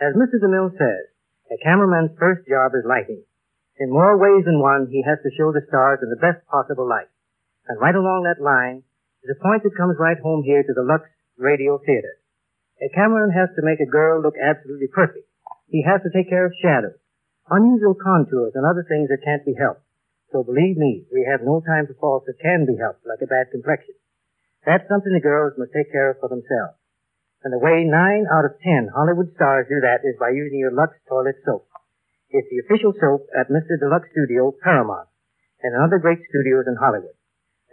As Mr. DeMille says, a cameraman's first job is lighting. In more ways than one, he has to show the stars in the best possible light. And right along that line is a point that comes right home here to the Lux Radio Theater. A cameraman has to make a girl look absolutely perfect. He has to take care of shadows, unusual contours, and other things that can't be helped. So believe me, we have no time for faults that can be helped, like a bad complexion. That's something the girls must take care of for themselves. And the way nine out of ten Hollywood stars do that is by using your Lux toilet soap. It's the official soap at Mr. Deluxe Studio, Paramount, and other great studios in Hollywood.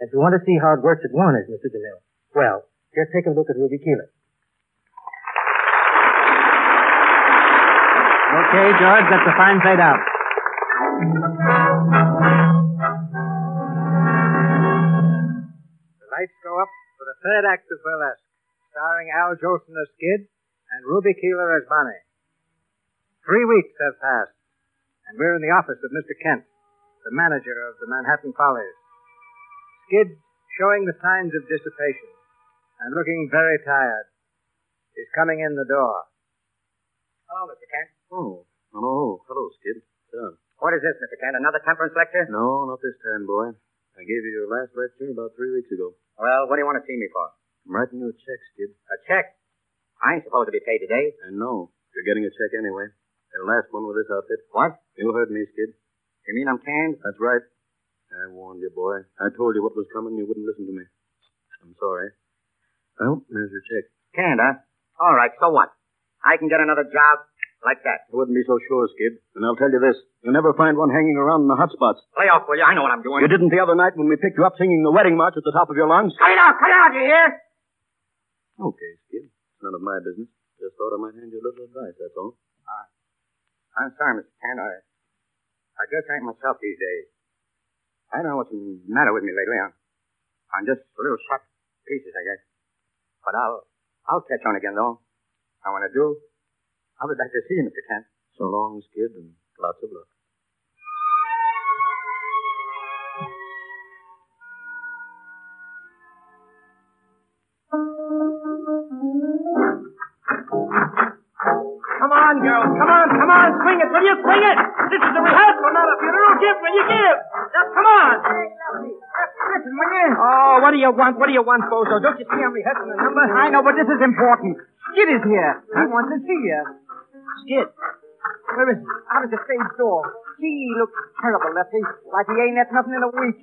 If you want to see how it works at Warner's, Mr. DeMille, well, just take a look at Ruby Keeler. Okay, George, that's a fine fade out. Lights go up for the third act of Burlesque, starring Al Jolson as Skid and Ruby Keeler as Bonnie. Three weeks have passed, and we're in the office of Mr. Kent, the manager of the Manhattan Follies. Skid, showing the signs of dissipation and looking very tired, is coming in the door. Hello, Mr. Kent. Oh, hello. Hello, Skid. Sit. What is this, Mr. Kent? Another temperance lecture? No, not this time, boy. I gave you your last lecture about three weeks ago. Well, what do you want to see me for? I'm writing you a check, Skid. A check? I ain't supposed to be paid today. And no, you're getting a check anyway. Your last one with this outfit. What? You heard me, Skid. You mean I'm canned? That's right. I warned you, boy. I told you what was coming. You wouldn't listen to me. I'm sorry. Well, there's your check. Canned, huh? All right, so what? I can get another job like that. I wouldn't be so sure, Skid. And I'll tell you this. You'll never find one hanging around in the hot spots. Lay off, will you? I know what I'm doing. You didn't the other night when we picked you up singing the wedding march at the top of your lungs? Cut it out! Cut it out, you hear? Okay, Skid. It's none of my business. Just thought I might hand you a little advice, that's all. Uh, I'm sorry, Mr. Kent. I, I just ain't myself these days. I don't know what's the matter with me lately. I'm, I'm just a little shot to pieces, I guess. But I'll, I'll catch on again, though. I want to do, I'll be back to see you, Mr. Kent. So long, Skid, and lots of luck. Come on, girls. Come on, come on. Swing it, will you? Swing it. This is a rehearsal, not a funeral. Give, will you give? Now, come on. Listen, will you? Oh, what do you want? What do you want, Bozo? Don't you see I'm rehearsing the number? I know, but this is important. Skid is here. He wants to see you. Skid. Where is he? Out at the stage door. Gee, he looks terrible, Lefty. Like he ain't had nothing in a week.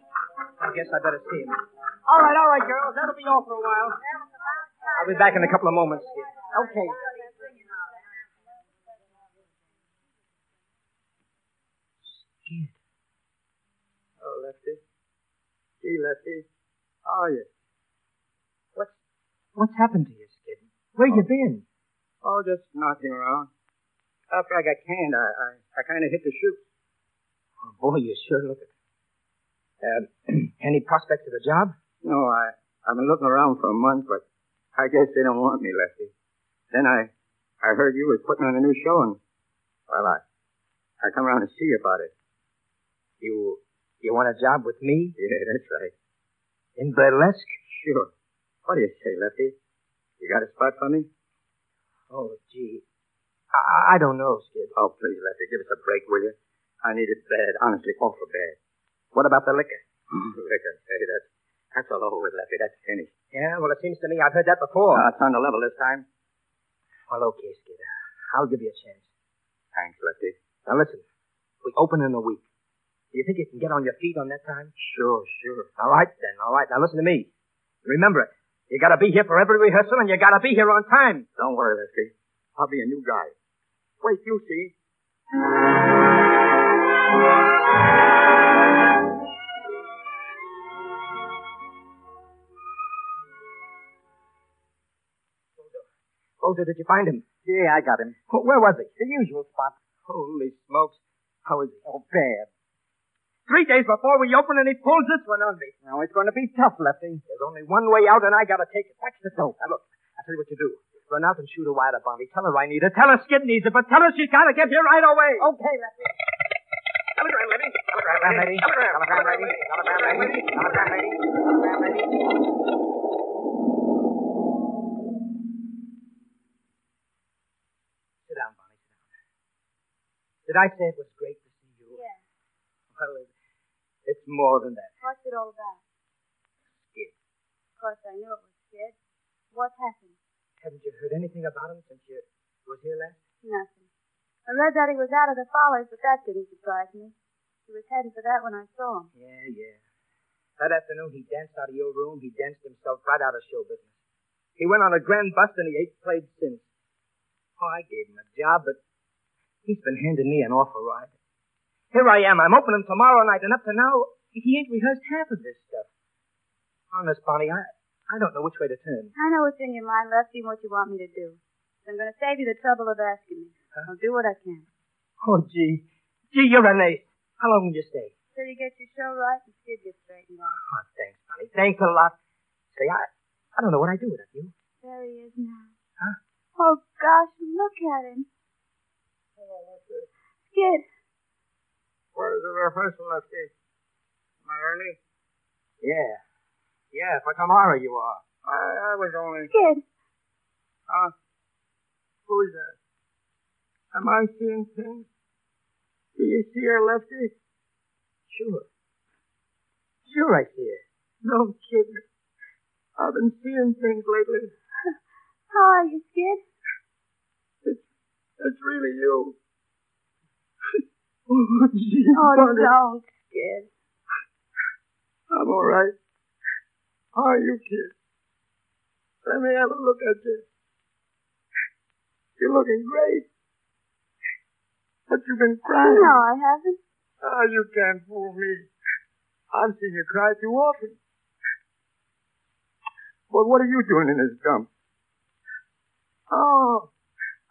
I guess I better see him. All right, all right, girls. That'll be all for a while. I'll be back in a couple of moments. Skid. Okay. Skid. Oh, Lefty. Gee, Lefty. How are you? What's, what's happened to you, Skid? Where you oh. been? Oh, just knocking around. After I got canned, I, I, I kind of hit the chute. Oh, boy, you sure look it. Uh, any prospects of a job? No, I, I've been looking around for a month, but I guess they don't want me, Lefty. Then I, I heard you was putting on a new show, and, well, I, I come around to see you about it. You, you want a job with me? Yeah, that's right. In burlesque? Sure. What do you say, Lefty? You got a spot for me? Oh, gee. I, I don't know, Skid. Oh, please, Lefty, give us a break, will you? I need it bad, honestly, awful bad. What about the liquor? liquor, hey, that's, that's all over with, Lefty. That's finished. Yeah, well, it seems to me I've heard that before. Uh, it's on the level this time. Well, okay, Skid. I'll give you a chance. Thanks, Lefty. Now, listen. We open in a week. Do you think you can get on your feet on that time? Sure, sure. All right, then. All right. Now, listen to me. Remember it. You gotta be here for every rehearsal, and you gotta be here on time. Don't worry, Lefty. I'll be a new guy. Wait, you see. Bozo, did you find him? Yeah, I got him. Where was he? The usual spot. Holy smokes. How is he? Oh, bad. Three days before we open, and he pulls this one on me. Now, it's going to be tough, Lefty. There's only one way out, and I gotta take it. Watch the dope. Oh. Now, look. I'll tell you what you do. Run out and shoot a wire to Bonnie. Tell her I need her. Tell her Skid needs her, but tell her she's gotta get here right away. Okay, Lefty. Telegram lady. Telegram lady. Telegram lady. Telegram lady. Telegram lady. Telegram lady. Sit down, Bonnie. Sit down. Did I say it was great to see you? Yeah. Well, it, it's more than that. What's it all about? Skid. Of course, I knew it was Skid. What happened? Haven't you heard anything about him since you was here last? Nothing. I read that he was out of the Follies, but that didn't surprise me. He was heading for that when I saw him. Yeah, yeah. That afternoon he danced out of your room. He danced himself right out of show business. He went on a grand bust and he ain't played since. Oh, I gave him a job, but he's been handing me an awful ride. Here I am. I'm opening tomorrow night, and up to now, he ain't rehearsed half of this stuff. Honest, Bonnie, I, I don't know which way to turn. I know what's in your mind, Lefty, and what you want me to do. So I'm going to save you the trouble of asking me. I'll do what I can. Oh, gee. Gee, you're an ace. How long will you stay? Till you get your show right and Skid gets straightened out. Oh, thanks, Bonnie. Thanks a lot. Say, I, I don't know what I'd do without you. There he is now. Huh? Oh, gosh, look at him. Hello, Lefty. Skid. Where's the rehearsal, Lefty? Am I early? Yeah. Yeah, for tomorrow you are. I, I was only... Skid. Huh? Who's that? Am I seeing things? Do you see her, Lefty? Sure. Sure I see it. Don't kid me. I've been seeing things lately. How are you, Skid? It's, it's really you. oh, gee, Oh, Bonnie. don't, Skid. I'm all right. How are you, kid? Let me have a look at you. You're looking great. But you've been crying. No, I haven't. Ah, you can't fool me. I've seen you cry too often. But what are you doing in this dump? Oh,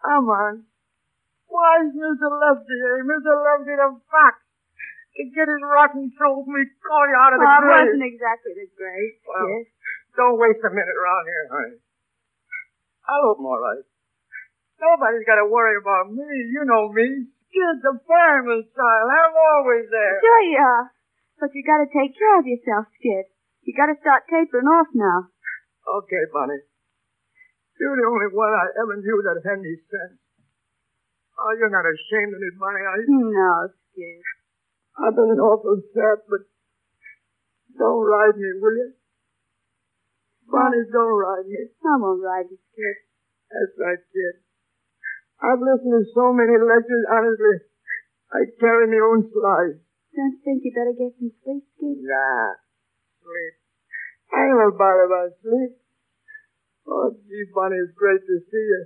come on. Why is Mr. Lefty here? Mr. Lefty the fox. To get his rotten soul me, call you out of the Well, it wasn't exactly the great, Well, Skid. Don't waste a minute around here, honey. I hope I'm all right. Nobody's got to worry about me. You know me. Skid the fireman's style. I'm always there. Sure you are. But you gotta take care of yourself, Skid. You gotta start tapering off now. Okay, Bonnie. You're the only one I ever knew that had any sense. Oh, you're not ashamed of me, Bonnie, are you? No, Skid. I've been an awful sap, but don't ride me, will you? Bonnie, don't ride me. I won't ride you, Skid. That's right, kid. I've listened to so many lectures, honestly. I carry my own slides. Don't you think you better get some sleep, Skid? Nah. Sleep. I ain't gonna bother about sleep. Oh, gee, Bonnie, it's great to see you.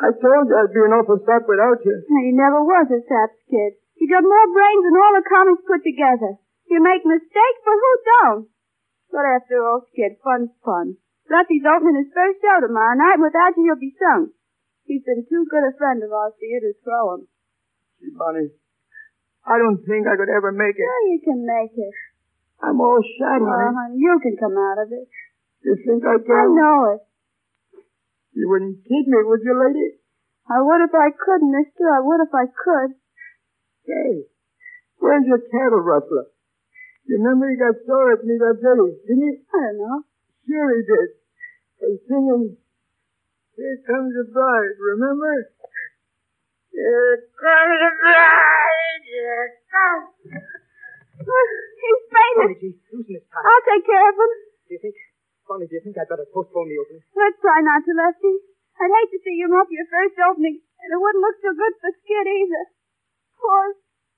I told you I'd be an awful sap without you. He never was a saps kid. He got more brains than all the comics put together. You make mistakes, but who don't? But after all, kid, fun's fun. Lefty's opening his first show tomorrow night, and without you, he'll be sunk. He's been too good a friend of ours for you to throw him. Gee, Bonnie, I don't think I could ever make it. Sure you can make it. I'm all shy, Oh, honey. honey, you can come out of it. You think I can? I know it. You wouldn't kid me, would you, lady? I would if I could, mister. I would if I could. Hey, where's your cattle rustler? You remember he got sore at me that day, didn't he? I don't know. Sure he did. I was singing, Here Comes the Bride, remember? Here comes the bride, here comes... He's fainted. Bonnie, gee, loosen his tie. I'll take care of him. Do you think, Bonnie, do you think I'd better postpone the opening? Let's try not to, Lefty. I'd hate to see you off your first opening, and it wouldn't look so good for Skid either. Poor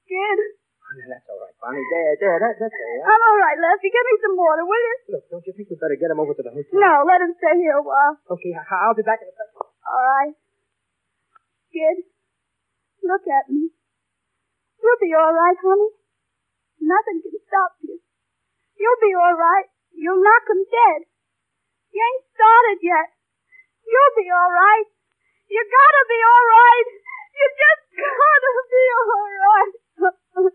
Skid. Oh, that's all right, Bonnie. There, there, that, that's all right. I'm all right, Lefty. Get me some water, will you? Look, don't you think we'd better get him over to the hotel? No, let him stay here a while. Okay, I- I'll be back in a second. All right. Skid, look at me. You'll be all right, honey. Nothing can stop you. You'll be all right. You'll knock 'em dead. You ain't started yet. You'll be all right. You gotta be all right. You just gotta be all right.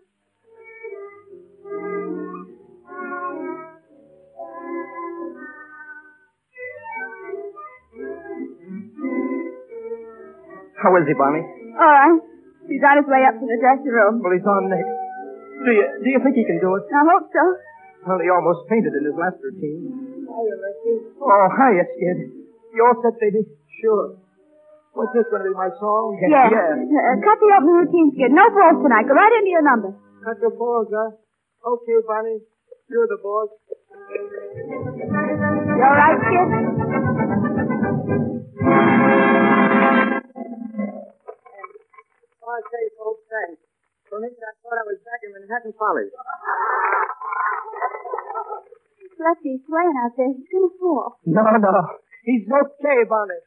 How is he, Bonnie? all right. He's on his way up to the dressing room. Well, he's on next. Do you, do you think he can do it? I hope so. Well, he almost fainted in his last routine. Hiya, Lefty. Oh, hiya, Skid. You all set, baby? Sure. What's this going to be, my song? Yeah. Uh, cut the opening routine, Skid. No balls tonight. Go right into your number. Cut the balls, huh? Okay, Bonnie. You're the boss. You all right, Skid? I say, folks, thanks. For a minute, I thought I was back in Manhattan College. Lefty's swaying out there. He's gonna fall. No, no. He's okay, Bonnie.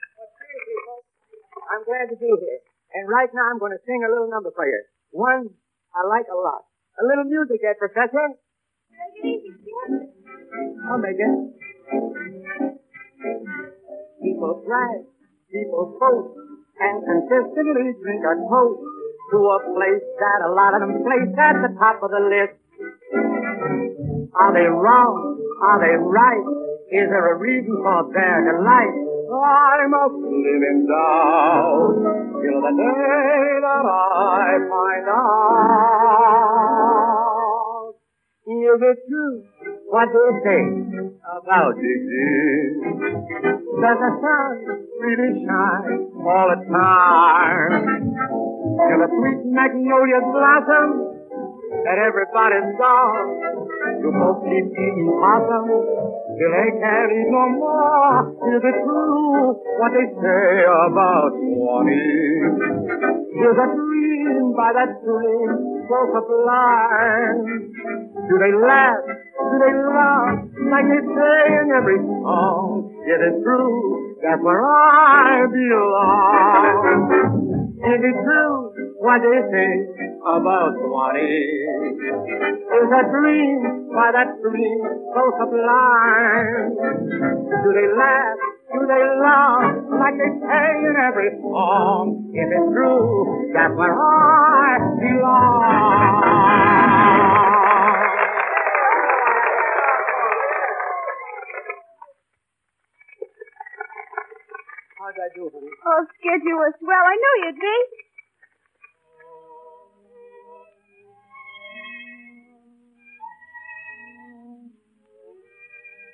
I'm glad to be here. And right now I'm going to sing a little number for you. One I like a lot. A little music there, Professor. I'll make it. People brag, people boast, and consistently drink a toast to a place that a lot of them place at the top of the list. Are they wrong? Are they right? Is there a reason for their delight? I must live in doubt till the day that I find out. Is it true what they say about disease? Does the sun really shine all the time? Till the sweet magnolia blossom that everybody's gone. You folks keep eating till they can't no more. Is it true what they say about Swanee? Is a dream by that stream so sublime? Do they laugh? Do they laugh like they say in every song? Is it true that's where I belong? Is it true what they say about Swanee? Is a dream by that stream so sublime? Do they laugh? Do they laugh like they say in every song? If it's true, that's where I belong. How'd I do, honey? Oh, Skid, you were swell. I knew you'd be.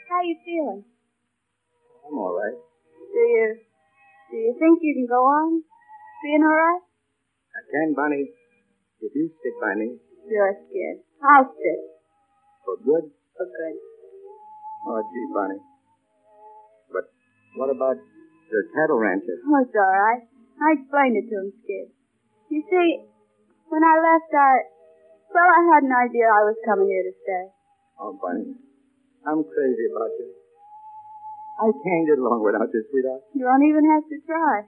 How you feeling? I'm all right. Do you, do you think you can go on being all right? I can, Bonnie. If you stick by me. Sure, Skid. I'll stick. For good? For good. Oh, gee, Bonnie. But what about the cattle rancher? Oh, it's all right. I explained it to him, Skid. You see, when I left, I, well, I had an idea I was coming here to stay. Oh, Bonnie. I'm crazy about you. I can't get along without you, sweetheart. You don't even have to try.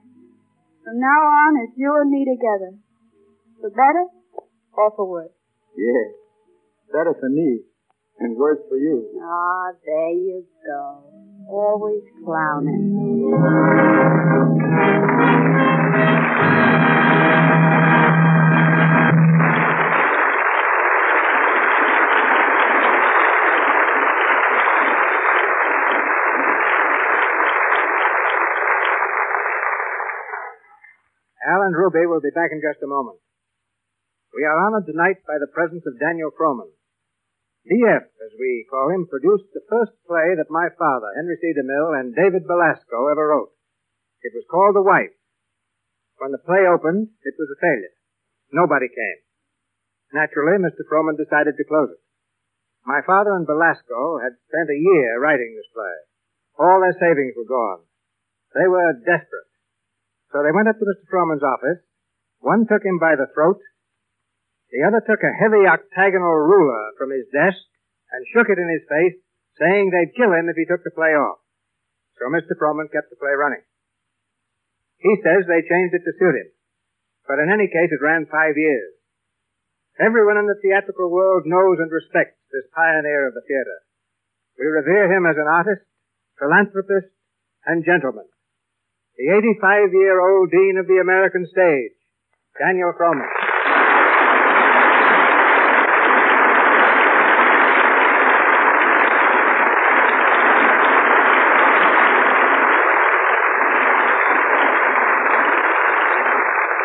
From now on, it's you and me together. For better or for worse. Yeah. Better for me and worse for you. Ah, there you go. Always clowning. Ruby will be back in just a moment. We are honored tonight by the presence of Daniel Frohman. DF, as we call him, produced the first play that my father, Henry C. DeMille, and David Belasco ever wrote. It was called The Wife. When the play opened, it was a failure. Nobody came. Naturally, Mr. Frohman decided to close it. My father and Belasco had spent a year writing this play. All their savings were gone. They were desperate. So they went up to Mr. Frohman's office. One took him by the throat. The other took a heavy octagonal ruler from his desk and shook it in his face, saying they'd kill him if he took the play off. So Mr. Frohman kept the play running. He says they changed it to suit him. But in any case, it ran five years. Everyone in the theatrical world knows and respects this pioneer of the theater. We revere him as an artist, philanthropist, and gentleman. The 85-year-old dean of the American stage, Daniel Frohman.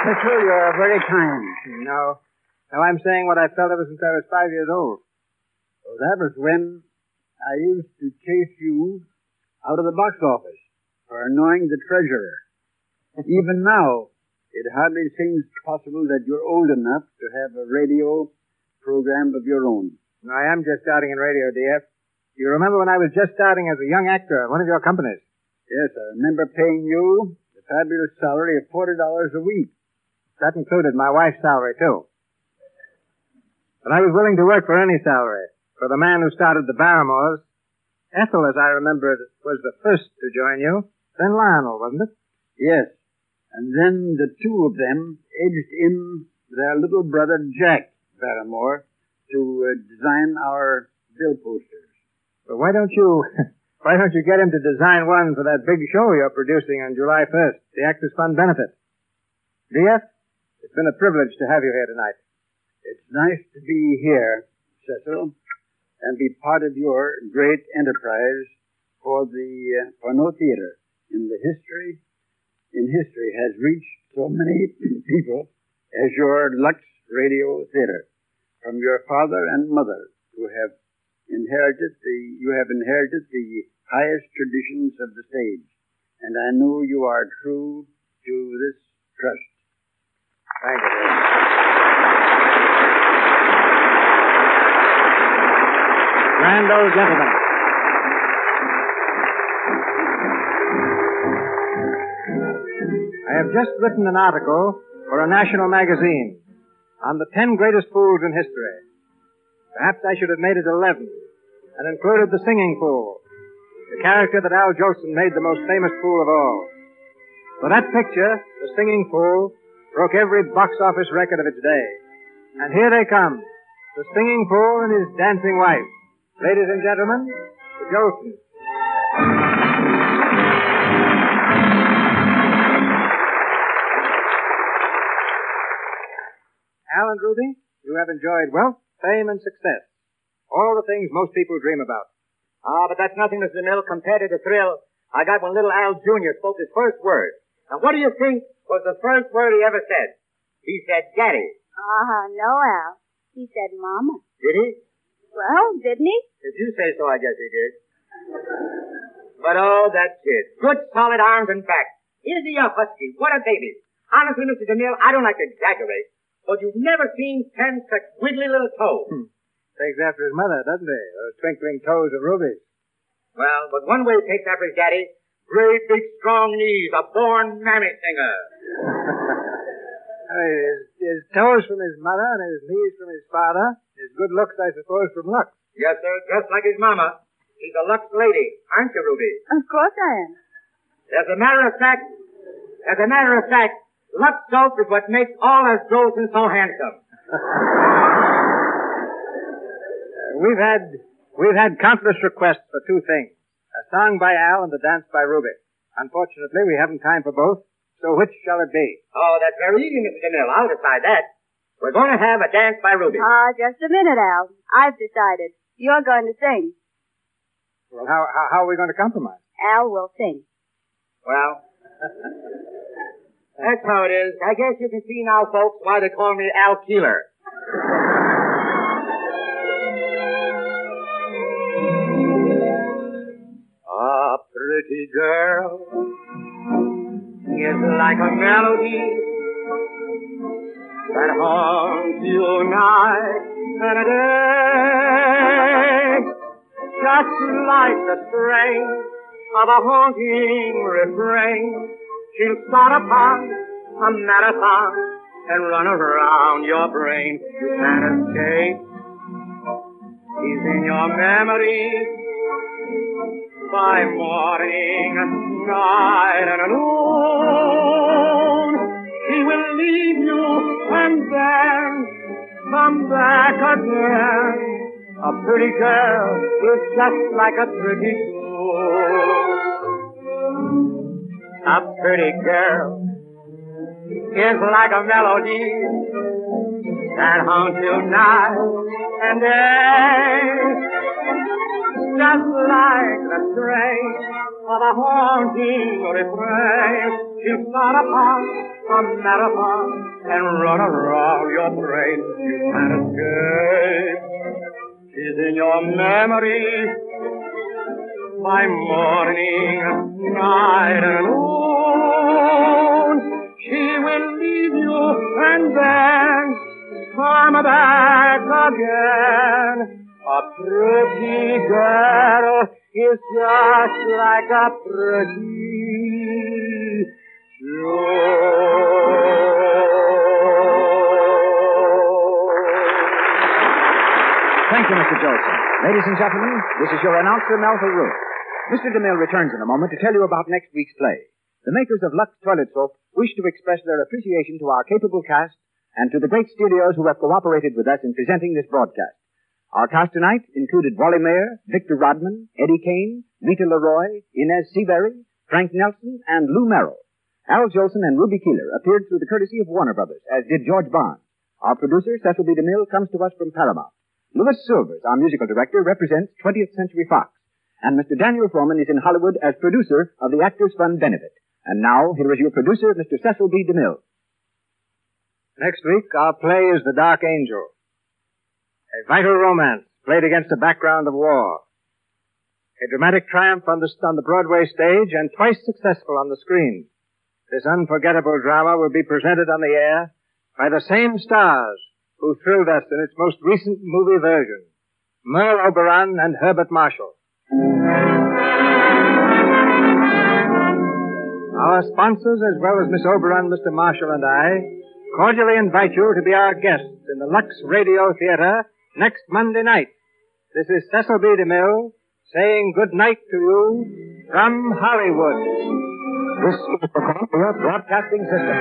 Mitchell, you're very kind. No. No, I'm saying what I felt ever since I was five years old. Well, that was when I used to chase you out of the box office for annoying the treasurer. Even now, it hardly seems possible that you're old enough to have a radio program of your own. I am just starting in radio, DF. You remember when I was just starting as a young actor at one of your companies? Yes, I remember paying you the fabulous salary of $40 a week. That included my wife's salary, too. But I was willing to work for any salary. For the man who started the Barrymores, Ethel, as I remember it, was the first to join you. Then Lionel, wasn't it? Yes. And then the two of them edged in their little brother Jack Barrymore to uh, design our bill posters. But why don't you, why don't you get him to design one for that big show you're producing on July 1st, the Actors Fund benefit? DF, it's been a privilege to have you here tonight. It's nice to be here, Cecil, and be part of your great enterprise for the uh, for no theater in the history in history has reached so many people as your Lux Radio Theater from your father and mother who have inherited the you have inherited the highest traditions of the stage and I know you are true to this trust. Thank you. Very Grand old. I have just written an article for a national magazine on the ten greatest fools in history. Perhaps I should have made it eleven and included the singing fool, the character that Al Jolson made the most famous fool of all. For that picture, the singing fool, broke every box office record of its day. And here they come, the singing fool and his dancing wife. Ladies and gentlemen, the Jolsons. Al and Ruby, you have enjoyed wealth, fame, and success. All the things most people dream about. Ah, but that's nothing, Mr. Mill, compared to the thrill I got when little Al Jr. spoke his first word. Now, what do you think was the first word he ever said? He said, Daddy. Ah, no, Al. He said Mama. Did he? Well, didn't he? If you say so, I guess he did. But oh, that kid. Good solid arms and back. Is he a husky? What a baby. Honestly, Mr. DeMille, I don't like to exaggerate, but you've never seen ten such wiggly little toes. Hmm. Takes after his mother, doesn't he? Those twinkling toes of rubies. Well, but one way he takes after his daddy, great big strong knees, a born mammy singer. I mean, his, his toes from his mother and his knees from his father. His good looks, I suppose, from luck. Yes, sir, just like his mama. She's a Lux lady, aren't you, Ruby? Of course I am. As a matter of fact, as a matter of fact, Lux soap is what makes all us Jolson so handsome. Uh, we've had we've had countless requests for two things: a song by Al and a dance by Ruby. Unfortunately, we haven't time for both. So which shall it be? Oh, that's very easy, Mr. DeMille. I'll decide that. We're going to have a dance by Ruby. Ah, just a minute, Al. I've decided. You're going to sing. Well, how how, how are we going to compromise? Al will sing. Well, that's how it is. I guess you can see now, folks, why they call me Al Keeler. A pretty girl is like a melody that haunts you night and day. Just like the strain of a haunting refrain, she'll start upon a marathon and run around your brain. You can't escape. He's in your memory by morning, night, and noon. He will leave you and then come back again. A pretty girl is just like a pretty fool. A pretty girl is like a melody that haunts you night and day. Just like the strain of a haunting refrain, she'll start upon a marathon and run around your brain. You can't escape. She's in your memory by morning, night, and noon. She will leave you and then come back again. A pretty girl is just like a pretty Thank you, Mr. Jolson. Ladies and gentlemen, this is your announcer, Melville Root. Mr. DeMille returns in a moment to tell you about next week's play. The makers of Lux Toilet Soap wish to express their appreciation to our capable cast and to the great studios who have cooperated with us in presenting this broadcast. Our cast tonight included Wally Mayer, Victor Rodman, Eddie Kane, Rita Leroy, Inez Seabury, Frank Nelson, and Lou Merrill. Al Jolson and Ruby Keeler appeared through the courtesy of Warner Brothers, as did George Barnes. Our producer, Cecil B. DeMille, comes to us from Paramount. Louis Silvers, our musical director, represents 20th Century Fox. And Mr. Daniel Froman is in Hollywood as producer of the Actors Fund Benefit. And now, here is your producer, Mr. Cecil B. DeMille. Next week, our play is The Dark Angel. A vital romance played against a background of war. A dramatic triumph on the, on the Broadway stage and twice successful on the screen. This unforgettable drama will be presented on the air by the same stars who thrilled us in its most recent movie version, Merle Oberon and Herbert Marshall. Our sponsors, as well as Miss Oberon, Mr. Marshall, and I, cordially invite you to be our guests in the Lux Radio Theater next Monday night. This is Cecil B. DeMille saying good night to you from Hollywood. This is the Columbia Broadcasting System.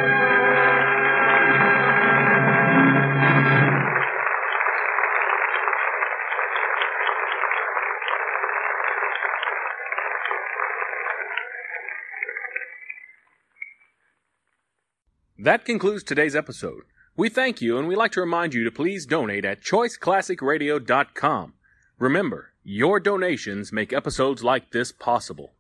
That concludes today's episode. We thank you and we'd like to remind you to please donate at choiceclassicradio.com. Remember, your donations make episodes like this possible.